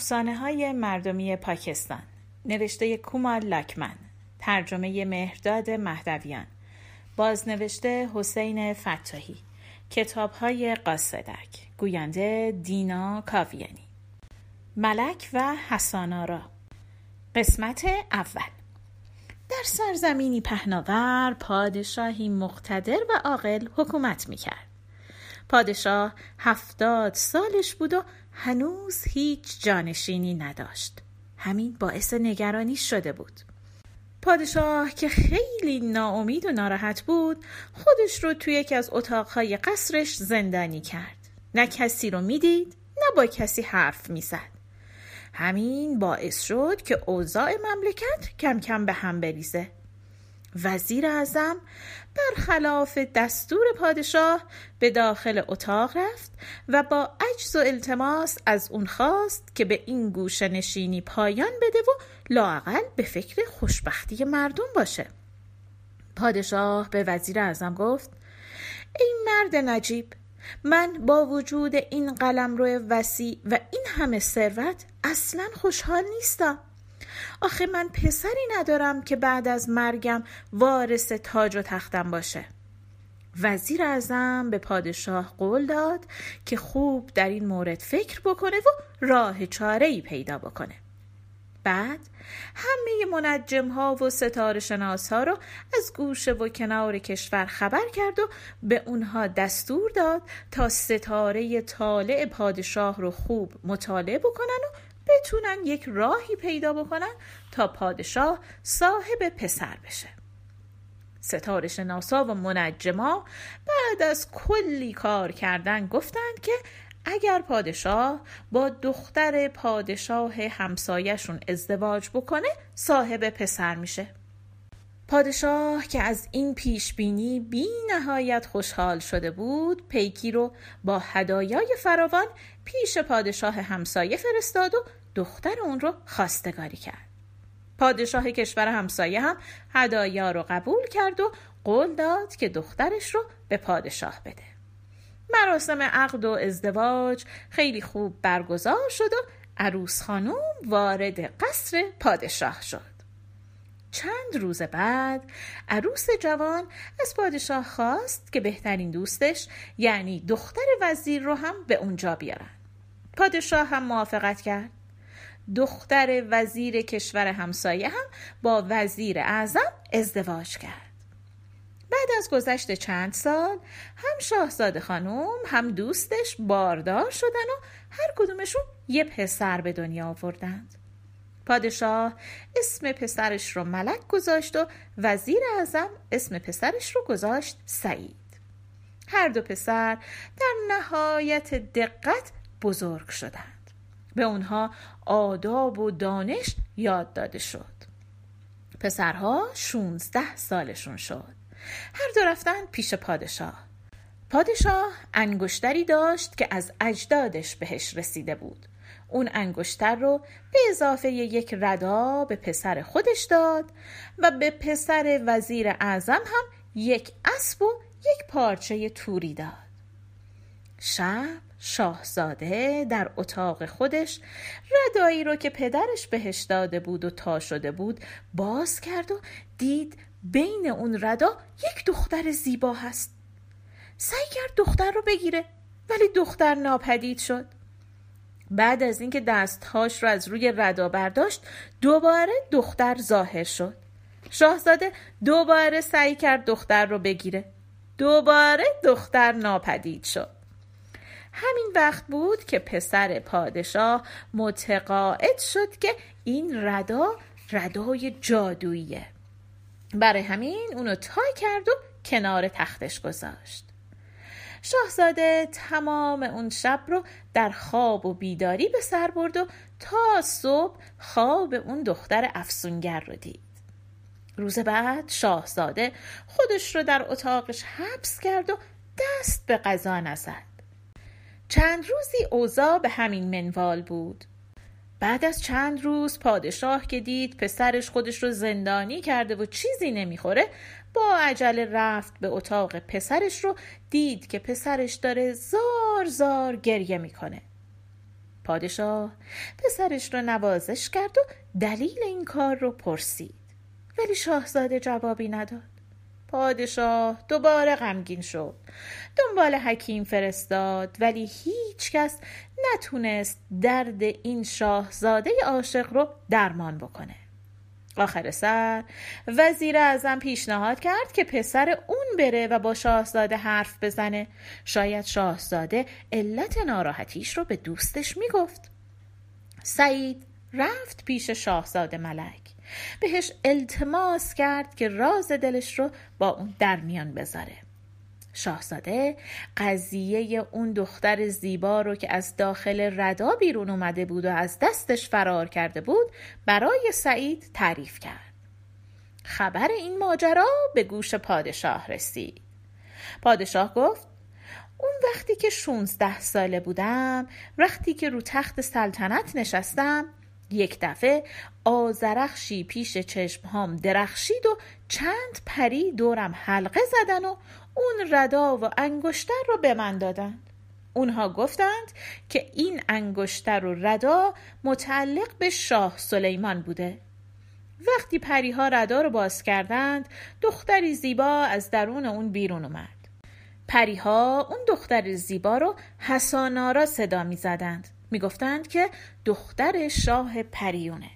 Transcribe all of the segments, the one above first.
افسانه های مردمی پاکستان. نوشته کومال لاکمن. ترجمه مهرداد مهدویان. بازنوشته حسین فتاحی. کتاب های قاصدک. گوینده دینا کاویانی. ملک و حسانارا قسمت اول. در سرزمینی پهناور پادشاهی مقتدر و عاقل حکومت می‌کرد. پادشاه هفتاد سالش بود و هنوز هیچ جانشینی نداشت. همین باعث نگرانی شده بود. پادشاه که خیلی ناامید و ناراحت بود خودش رو توی یکی از اتاقهای قصرش زندانی کرد. نه کسی رو می‌دید نه با کسی حرف می‌زد. همین باعث شد که اوضاع مملکت کم کم به هم بریزه. وزیر اعظم برخلاف دستور پادشاه به داخل اتاق رفت و با عجز و التماس از اون خواست که به این گوشه نشینی پایان بده و لاقل به فکر خوشبختی مردم باشه. پادشاه به وزیر اعظم گفت ای مرد نجیب من با وجود این قلم روی وسیع و این همه ثروت اصلا خوشحال نیستم. آخه من پسری ندارم که بعد از مرگم وارث تاج و تختم باشه. وزیر اعظم به پادشاه قول داد که خوب در این مورد فکر بکنه و راه چاره ای پیدا بکنه. بعد همه منجم ها و ستاره شناس ها رو از گوشه و کنار کشور خبر کرد و به اونها دستور داد تا ستاره طالع پادشاه رو خوب مطالعه بکنن و بتونن یک راهی پیدا بکنن تا پادشاه صاحب پسر بشه. ستاره شناسا و منجما بعد از کلی کار کردن گفتند که اگر پادشاه با دختر پادشاه همسایشون ازدواج بکنه صاحب پسر میشه. پادشاه که از این پیش بینی بی نهایت خوشحال شده بود پیکی رو با هدایای فراوان پیش پادشاه همسایه فرستاد و دختر اون رو خواستگاری کرد. پادشاه کشور همسایه هم هدایا رو قبول کرد و قول داد که دخترش رو به پادشاه بده. مراسم عقد و ازدواج خیلی خوب برگزار شد و عروس خانم وارد قصر پادشاه شد. چند روز بعد عروس جوان از پادشاه خواست که بهترین دوستش یعنی دختر وزیر رو هم به اونجا بیارن. پادشاه هم موافقت کرد. دختر وزیر کشور همسایه هم با وزیر اعظم ازدواج کرد. بعد از گذشت چند سال هم شاهزاده خانم هم دوستش باردار شدن و هر کدومشون یه پسر به دنیا آوردند. پادشاه اسم پسرش رو ملک گذاشت و وزیر اعظم اسم پسرش رو گذاشت سعید. هر دو پسر در نهایت دقت بزرگ شدند. به اونها آداب و دانش یاد داده شد. پسرها شونزده سالشون شد. هر دو رفتن پیش پادشاه. پادشاه انگشتری داشت که از اجدادش بهش رسیده بود. اون انگشتر رو به اضافه یک ردا به پسر خودش داد و به پسر وزیر اعظم هم یک اسب و یک پارچه توری داد. شب شاهزاده در اتاق خودش ردایی رو که پدرش بهش داده بود و تا شده بود باز کرد و دید بین اون ردا یک دختر زیبا هست. سعی کرد دختر رو بگیره ولی دختر ناپدید شد. بعد از اینکه دستهاش رو از روی ردا برداشت دوباره دختر ظاهر شد. شاهزاده دوباره سعی کرد دختر رو بگیره. دوباره دختر ناپدید شد. همین وقت بود که پسر پادشاه متقاعد شد که این ردا ردای جادوییه. برای همین اونو تای کرد و کنار تختش گذاشت. شاهزاده تمام اون شب رو در خواب و بیداری به سر برد و تا صبح خواب اون دختر افسونگر رو دید. روز بعد شاهزاده خودش رو در اتاقش حبس کرد و دست به غذا نزد. چند روزی اوضاع به همین منوال بود. بعد از چند روز پادشاه که دید پسرش خودش رو زندانی کرده و چیزی نمی‌خوره با عجله رفت به اتاق پسرش رو دید که پسرش داره زار زار گریه می‌کنه. پادشاه پسرش را نوازش کرد و دلیل این کار رو پرسید. ولی شاهزاده جوابی نداد. پادشاه دوباره غمگین شد. دنبال حکیم فرستاد ولی هیچ کس نتونست درد این شاهزاده عاشق رو درمان بکنه. آخر سر وزیر اعظم پیشنهاد کرد که پسر اون بره و با شاهزاده حرف بزنه. شاید شاهزاده علت ناراحتیش رو به دوستش می‌گفت. سعید رفت پیش شاهزاده ملک. بهش التماس کرد که راز دلش رو با اون در میان بذاره. شاهزاده قضیه اون دختر زیبا رو که از داخل ردا بیرون اومده بود و از دستش فرار کرده بود برای سعید تعریف کرد. خبر این ماجرا به گوش پادشاه رسید. پادشاه گفت اون وقتی که 16 ساله بودم وقتی که رو تخت سلطنت نشستم یک دفعه آزرخشی پیش چشمهام درخشید و چند پری دورم حلقه زدن و اون ردا و انگشتر رو به من دادند اونها گفتند که این انگشتر و ردا متعلق به شاه سلیمان بوده. وقتی پریها ردا رو باز کردند دختری زیبا از درون اون بیرون اومد. پریها اون دختر زیبا رو حسانارا صدا می زدند می گفتند که دختر شاه پریونه.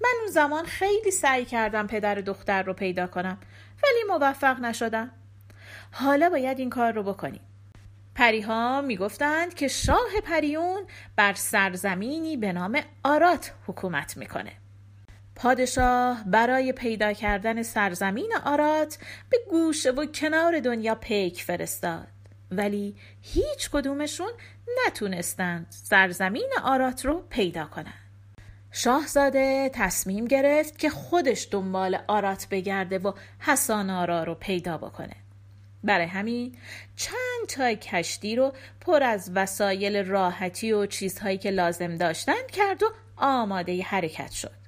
من اون زمان خیلی سعی کردم پدر دختر رو پیدا کنم ولی موفق نشدم. حالا باید این کار رو بکنیم. پریها می‌گفتند که شاه پریون بر سرزمینی به نام آرات حکومت می‌کنه. پادشاه برای پیدا کردن سرزمین آرات به گوشه و کنار دنیا پیک فرستاد. ولی هیچ کدومشون نتونستند سرزمین آرات رو پیدا کنند شاهزاده تصمیم گرفت که خودش دنبال آرات بگرده و حسان آرا رو پیدا بکنه. برای همین چند تا کشتی رو پر از وسایل راحتی و چیزهایی که لازم داشتن کرد و آماده حرکت شد.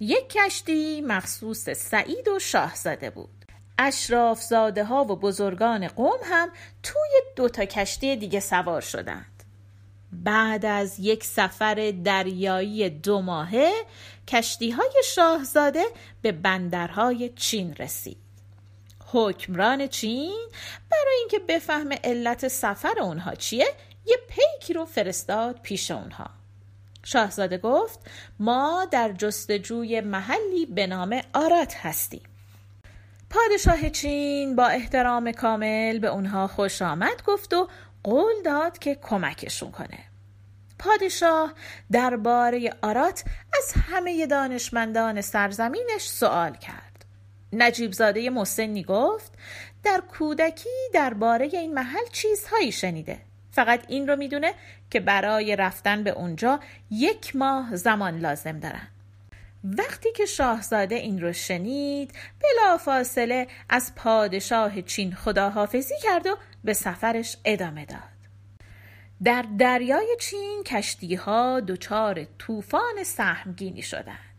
یک کشتی مخصوص سعید و شاهزاده بود. اشراف زاده ها و بزرگان قوم هم توی دو تا کشتی دیگه سوار شدند. بعد از یک سفر دریایی دو ماهه کشتی های شاهزاده به بندرهای چین رسید. حکمران چین برای اینکه بفهمه علت سفر اونها چیه یه پیکی رو فرستاد پیش اونها. شاهزاده گفت ما در جستجوی محلی به نام آرات هستیم. پادشاه چین با احترام کامل به اونها خوش آمد گفت و قول داد که کمکشون کنه. پادشاه درباره آرات از همه دانشمندان سرزمینش سوال کرد. نجیب زاده مسنی گفت در کودکی درباره این محل چیزهایی شنیده. فقط این رو می‌دونه که برای رفتن به اونجا یک ماه زمان لازم دارن. وقتی که شاهزاده این رو شنید بلافاصله از پادشاه چین خداحافظی کرد و به سفرش ادامه داد. در دریای چین کشتی ها دچار طوفان سهمگینی شدند.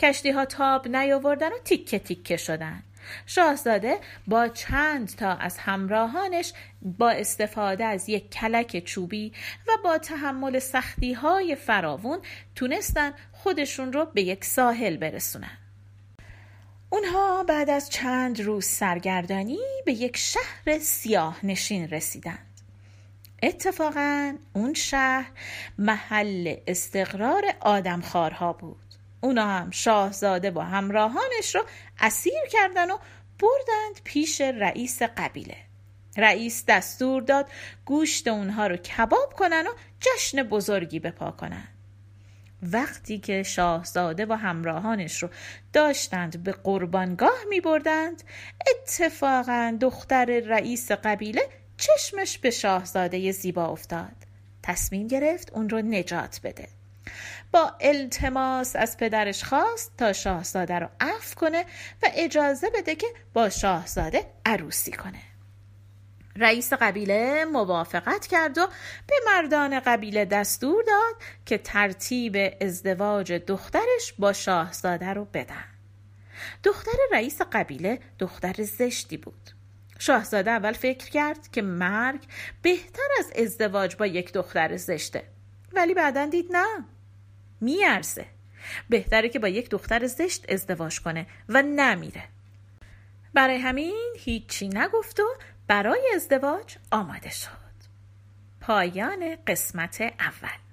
کشتی ها تاب نیاوردن و تیکه تیکه شدند. شاهزاده با چند تا از همراهانش با استفاده از یک کلک چوبی و با تحمل سختی های فراوون تونستن خودشون رو به یک ساحل برسونن. اونها بعد از چند روز سرگردانی به یک شهر سیاه نشین رسیدند. اتفاقا اون شهر محل استقرار آدمخوارها بود. اونا هم شاهزاده با همراهانش رو اسیر کردن و بردند پیش رئیس قبیله. رئیس دستور داد گوشت اونها رو کباب کنن و جشن بزرگی بپا کنن. وقتی که شاهزاده و همراهانش رو داشتند به قربانگاه می بردند اتفاقا دختر رئیس قبیله چشمش به شاهزاده زیبا افتاد. تصمیم گرفت اون رو نجات بده. با التماس از پدرش خواست تا شاهزاده رو عفو کنه و اجازه بده که با شاهزاده عروسی کنه. رئیس قبیله موافقت کرد و به مردان قبیله دستور داد که ترتیب ازدواج دخترش با شاهزاده رو بدن. دختر رئیس قبیله دختر زشتی بود. شاهزاده اول فکر کرد که مرگ بهتر از ازدواج با یک دختر زشته ولی بعدا دید نه. میارزه. بهتره که با یک دختر زشت ازدواج کنه و نمیره. برای همین هیچی نگفت و برای ازدواج آماده شد. پایان قسمت اول.